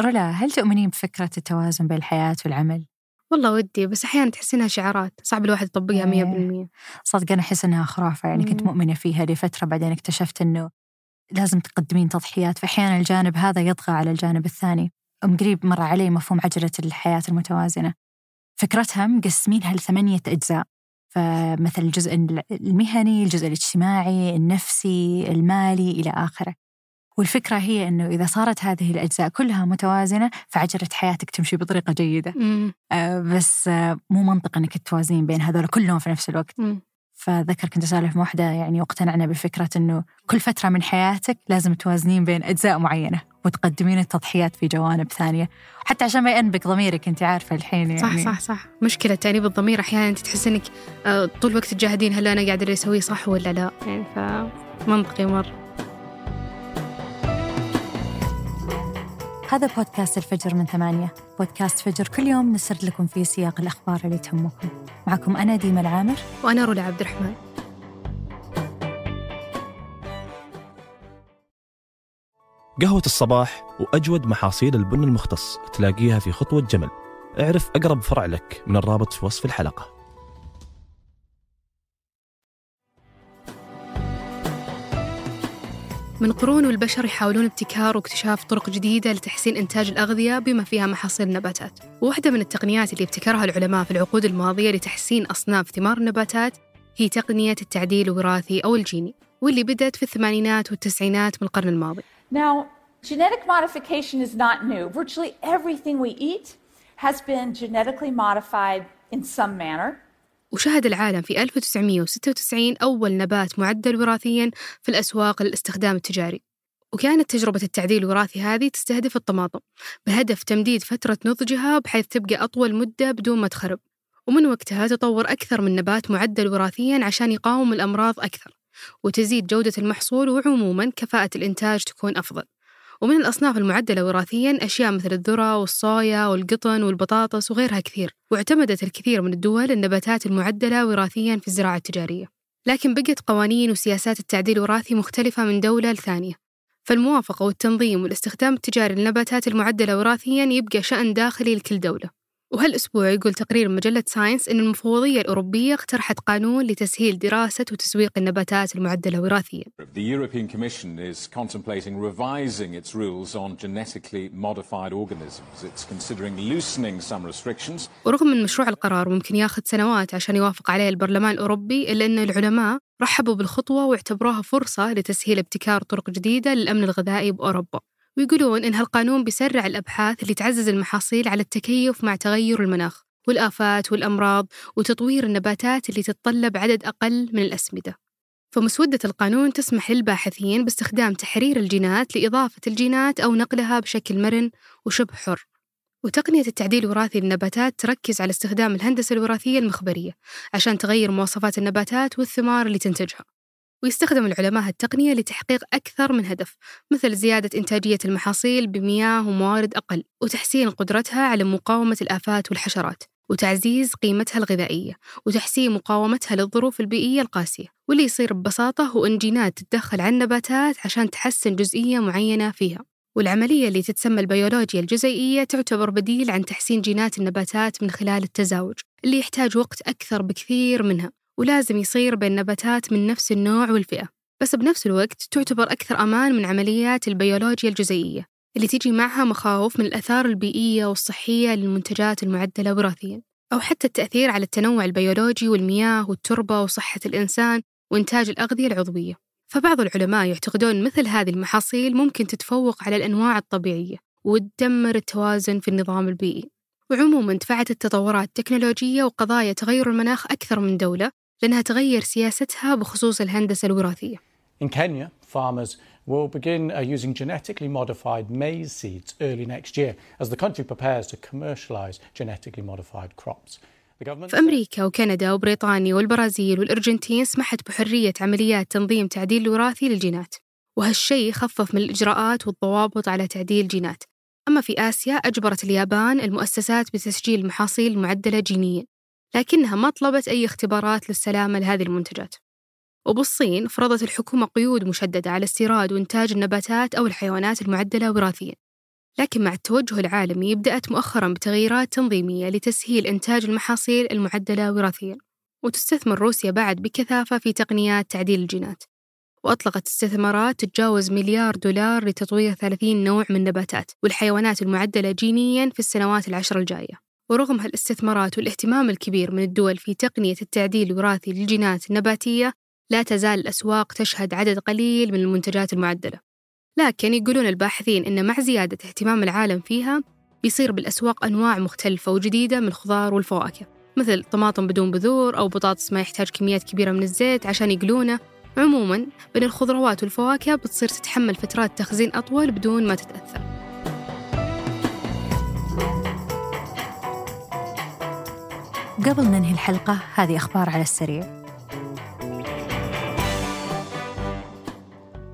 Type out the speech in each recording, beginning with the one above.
رولا هل تؤمنين بفكرة التوازن بين الحياة والعمل؟ والله ودي بس أحيانا تحس إنها شعارات صعب الواحد يطبقها مية بالمية. صدق أنا أحس إنها خرافة يعني كنت. مؤمنة فيها لفترة بعدين اكتشفت إنه لازم تقدمين تضحيات فأحيانا الجانب هذا يطغى على الجانب الثاني. أم قريب مر علي مفهوم عجلة الحياة المتوازنة. فكرتها مقسمينها لثمانية أجزاء. فمثل الجزء المهني الجزء الاجتماعي النفسي المالي إلى آخره. والفكرة هي أنه إذا صارت هذه الأجزاء كلها متوازنة فعجلة حياتك تمشي بطريقة جيدة. مم. آه، بس آه، مو منطق أنك توازين بين هذول كلهم في نفس الوقت. مم. فذكر كنت أسولف مع واحدة يعني واقتنعنا بفكرة أنه كل فترة من حياتك لازم توازنين بين أجزاء معينة وتقدمين التضحيات في جوانب ثانية. حتى عشان ما ينبك ضميرك أنت عارفة الحين يعني. صح صح. صح مشكلة تأنيب الضمير أحيانا أنت تحس إنك آه، طول الوقت تجاهدين هل أنا قاعدة اللي أسويه صح ولا لا. يعني فمنطقي مرة. هذا بودكاست الفجر من ثمانية. بودكاست فجر كل يوم نسرد لكم فيه سياق الأخبار اللي تهمكم. معكم أنا ديما العامر. وأنا رولا عبد الرحمن. قهوة الصباح وأجود محاصيل البن المختص تلاقيها في خطوة جمل. اعرف أقرب فرع لك من الرابط في وصف الحلقة. من قرون والبشر يحاولون ابتكار واكتشاف طرق جديدة لتحسين إنتاج الأغذية بما فيها محاصيل النباتات وواحدة من التقنيات اللي ابتكرها العلماء في العقود الماضية لتحسين أصناف ثمار النباتات هي تقنية التعديل الوراثي أو الجيني واللي بدأت في الثمانينات والتسعينات من القرن الماضي Now, genetic modification is not new. Virtually everything we eat has been genetically modified in some manner. وشهد العالم في 1996 أول نبات معدل وراثيا في الأسواق للاستخدام التجاري. وكانت تجربة التعديل الوراثي هذه تستهدف الطماطم بهدف تمديد فترة نضجها بحيث تبقى أطول مدة بدون ما تخرب. ومن وقتها تطور أكثر من نبات معدل وراثيا عشان يقاوم الأمراض أكثر وتزيد جودة المحصول وعموما كفاءة الإنتاج تكون أفضل. ومن الأصناف المعدلة وراثيا أشياء مثل الذرة والصويا والقطن والبطاطس وغيرها كثير واعتمدت الكثير من الدول النباتات المعدلة وراثيا في الزراعة التجارية. لكن بقت قوانين وسياسات التعديل الوراثي مختلفة من دولة لثانية. فالموافقة والتنظيم والاستخدام التجاري للنباتات المعدلة وراثيا يبقى شأن داخلي لكل دولة. وهالأسبوع يقول تقرير مجلة ساينس أن المفوضية الأوروبية اقترحت قانون لتسهيل دراسة وتسويق النباتات المعدلة وراثيا The European Commission is contemplating revising its rules on genetically modified organisms. It's considering loosening some restrictions. ورغم من مشروع القرار ممكن ياخذ سنوات عشان يوافق عليه البرلمان الأوروبي إلا أن العلماء رحبوا بالخطوة واعتبروها فرصة لتسهيل ابتكار طرق جديدة للأمن الغذائي بأوروبا ويقولون إن هالقانون بيسرع الأبحاث اللي تعزز المحاصيل على التكيف مع تغير المناخ والآفات والأمراض وتطوير النباتات اللي تتطلب عدد أقل من الأسمدة. فمسودة القانون تسمح للباحثين باستخدام تحرير الجينات لإضافة الجينات أو نقلها بشكل مرن وشبه حر. وتقنية التعديل الوراثي للنباتات تركز على استخدام الهندسة الوراثية المخبرية عشان تغير مواصفات النباتات والثمار اللي تنتجها. ويستخدم العلماء التقنية لتحقيق أكثر من هدف مثل زيادة إنتاجية المحاصيل بمياه وموارد أقل وتحسين قدرتها على مقاومة الآفات والحشرات وتعزيز قيمتها الغذائية وتحسين مقاومتها للظروف البيئية القاسية. واللي يصير ببساطة هو إن جينات تتدخل على النباتات عشان تحسن جزئية معينة فيها. والعملية اللي تتسمى البيولوجيا الجزيئية تعتبر بديل عن تحسين جينات النباتات من خلال التزاوج اللي يحتاج وقت أكثر بكثير منها. ولازم يصير بين نباتات من نفس النوع والفئة بس بنفس الوقت تعتبر أكثر أمان من عمليات البيولوجيا الجزيئية اللي تيجي معها مخاوف من الآثار البيئية والصحية للمنتجات المعدلة وراثيا أو حتى التأثير على التنوع البيولوجي والمياه والتربة وصحة الإنسان وإنتاج الأغذية العضوية. فبعض العلماء يعتقدون مثل هذه المحاصيل ممكن تتفوق على الأنواع الطبيعية وتدمر التوازن في النظام البيئي. وعموما دفعت التطورات التكنولوجية وقضايا تغير المناخ أكثر من دولة لأنها تغير سياستها بخصوص الهندسة الوراثية. In Kenya, farmers will begin uh, using genetically modified maize seeds early next year as the country prepares to commercialize genetically modified crops. في أمريكا وكندا وبريطانيا والبرازيل والأرجنتين سمحت بحرية عمليات تنظيم تعديل وراثي للجينات وهالشيء خفف من الإجراءات والضوابط على تعديل الجينات أما في آسيا أجبرت اليابان المؤسسات بتسجيل المحاصيل المعدلة جينيا لكنها ما طلبت أي اختبارات للسلامة لهذه المنتجات. وبالصين فرضت الحكومة قيود مشددة على استيراد وإنتاج النباتات أو الحيوانات المعدلة وراثيا لكن مع التوجه العالمي بدأت مؤخرا بتغييرات تنظيمية لتسهيل إنتاج المحاصيل المعدلة وراثيا. وتستثمر روسيا بعد بكثافة في تقنيات تعديل الجينات. وأطلقت استثمارات تتجاوز مليار دولار لتطوير 30 نوع من النباتات والحيوانات المعدلة جينيا في السنوات العشر الجاية. ورغم هالاستثمارات والاهتمام الكبير من الدول في تقنية التعديل الوراثي للجينات النباتية لا تزال الأسواق تشهد عدد قليل من المنتجات المعدلة. لكن يقولون الباحثين أن مع زيادة اهتمام العالم فيها بيصير بالأسواق أنواع مختلفة وجديدة من الخضار والفواكه مثل طماطم بدون بذور أو بطاطس ما يحتاج كميات كبيرة من الزيت عشان يقلونه. عموما بين الخضروات والفواكه بتصير تتحمل فترات تخزين أطول بدون ما تتأثر. قبل ننهي الحلقة هذه أخبار على السريع.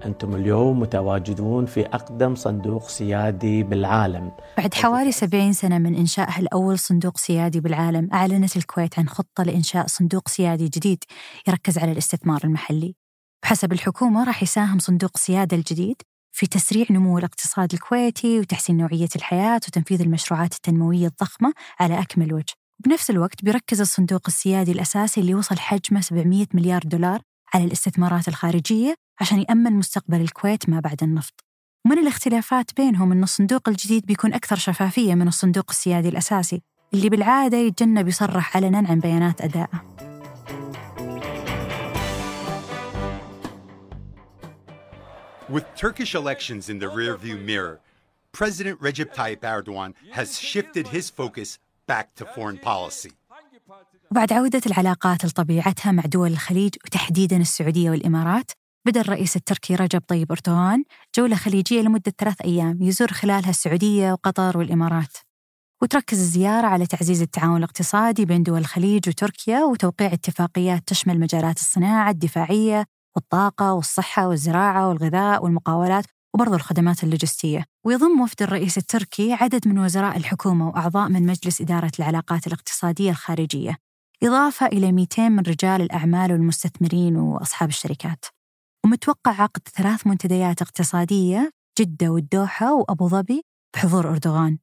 أنتم اليوم متواجدون في أقدم صندوق سيادي بالعالم. بعد حوالي 70 سنة من إنشائها الأول صندوق سيادي بالعالم أعلنت الكويت عن خطة لإنشاء صندوق سيادي جديد يركز على الاستثمار المحلي. بحسب الحكومة راح يساهم صندوق السيادة الجديد في تسريع نمو الاقتصاد الكويتي وتحسين نوعية الحياة وتنفيذ المشروعات التنموية الضخمة على أكمل وجه. بنفس الوقت بيركز الصندوق السيادي الأساسي اللي وصل حجمه 700 مليار دولار على الاستثمارات الخارجية عشان يأمن مستقبل الكويت ما بعد النفط. ومن الاختلافات بينهم أن الصندوق الجديد بيكون أكثر شفافية من الصندوق السيادي الأساسي اللي بالعادة يتجنب يصرح علنا عن بيانات أدائه With Turkish elections in the rearview mirror, President Recep Tayyip Erdogan has shifted his focus back to foreign policy. وبعد عودة العلاقات لطبيعتها مع دول الخليج وتحديدا السعودية والإمارات بدأ الرئيس التركي رجب طيب أردوغان جولة خليجية لمدة ثلاث أيام يزور خلالها السعودية وقطر والإمارات وتركز الزيارة على تعزيز التعاون الاقتصادي بين دول الخليج وتركيا وتوقيع اتفاقيات تشمل مجالات الصناعة الدفاعية والطاقة والصحة والزراعة والغذاء والمقاولات وبرضو الخدمات اللوجستية. ويضم وفد الرئيس التركي عدد من وزراء الحكومة وأعضاء من مجلس إدارة العلاقات الاقتصادية الخارجية. إضافة إلى 200 من رجال الأعمال والمستثمرين وأصحاب الشركات. ومتوقع عقد ثلاث منتديات اقتصادية جدة والدوحة وأبو ظبي بحضور أردوغان.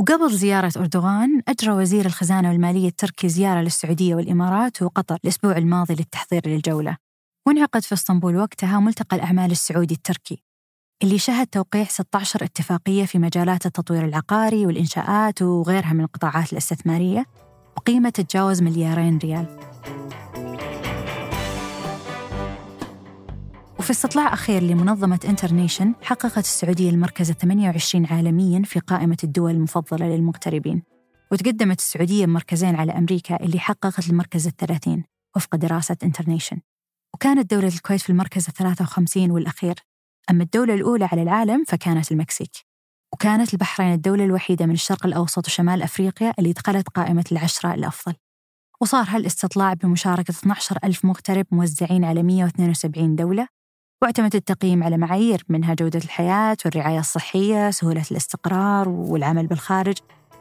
وقبل زيارة أردوغان أجرى وزير الخزانة والمالية التركي زيارة للسعودية والإمارات وقطر الأسبوع الماضي للتحضير للجولة. وانعقد في إسطنبول وقتها ملتقى الأعمال السعودي التركي. اللي شهد توقيع 16 اتفاقية في مجالات التطوير العقاري والإنشاءات وغيرها من القطاعات الاستثمارية بقيمة تتجاوز مليارين ريال. وفي استطلاع أخير لمنظمة InterNations حققت السعودية المركز 28 عالمياً في قائمة الدول المفضلة للمغتربين. وتقدمت السعودية بمركزين على أمريكا اللي حققت المركز الثلاثين وفق دراسة InterNations وكانت دولة الكويت في المركز الثلاثة وخمسين والأخير. أما الدولة الأولى على العالم فكانت المكسيك. وكانت البحرين الدولة الوحيدة من الشرق الأوسط وشمال أفريقيا اللي دخلت قائمة العشرة الأفضل. وصار هالإستطلاع بمشاركة 12 ألف مغترب موزعين على 172 دولة واعتمد التقييم على معايير منها جودة الحياة والرعاية الصحية سهولة الاستقرار والعمل بالخارج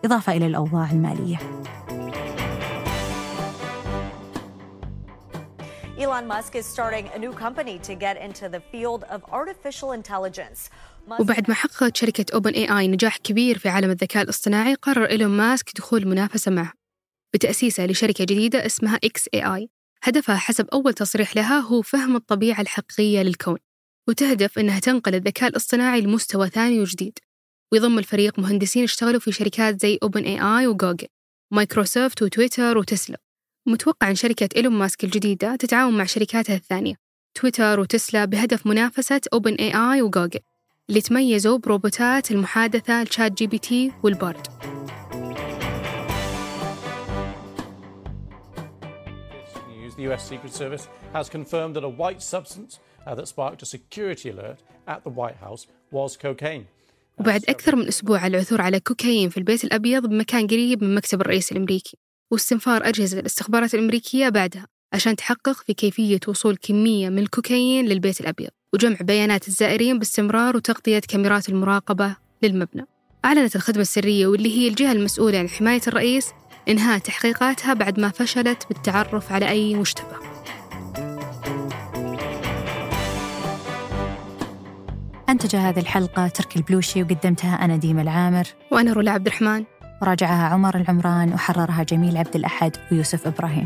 إضافة إلى الأوضاع المالية. Elon Musk is starting a new company to get into the field of artificial intelligence. وبعد ما حققت شركة أوبن اي اي نجاح كبير في عالم الذكاء الاصطناعي قرر إيلون ماسك دخول المنافسة معه بتأسيسه لشركة جديدة اسمها xAI هدفها حسب أول تصريح لها هو فهم الطبيعة الحقيقية للكون وتهدف أنها تنقل الذكاء الاصطناعي لمستوى ثاني وجديد. ويضم الفريق مهندسين اشتغلوا في شركات زي OpenAI وجوجل مايكروسوفت وتويتر وتسلا. متوقع أن شركة إيلون ماسك الجديدة تتعاون مع شركاتها الثانية تويتر وتسلا بهدف منافسة OpenAI وجوجل اللي تميزوا بروبوتات المحادثة ل ChatGPT وال Bard the US Secret Service has confirmed that a white substance uh, that sparked a security alert at the White House was cocaine. وبعد أكثر من أسبوع على العثور على كوكايين في البيت الأبيض بمكان قريب من مكتب الرئيس الأمريكي واستنفار أجهزة الاستخبارات الأمريكية بعدها عشان تحقق في كيفية وصول كمية من الكوكايين للبيت الأبيض وجمع بيانات الزائرين باستمرار وتغطية كاميرات المراقبة للمبنى. أعلنت الخدمة السرية واللي هي الجهة المسؤولة عن حماية الرئيس إنهاء تحقيقاتها بعد ما فشلت بالتعرف على أي مشتبه أنتج هذه الحلقة تركي البلوشي وقدمتها أنا ديمة العامر. وأنا رولا عبد الرحمن. وراجعها عمر العمران وحررها جميل عبد الأحد ويوسف إبراهيم.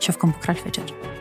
أشوفكم بكرة الفجر.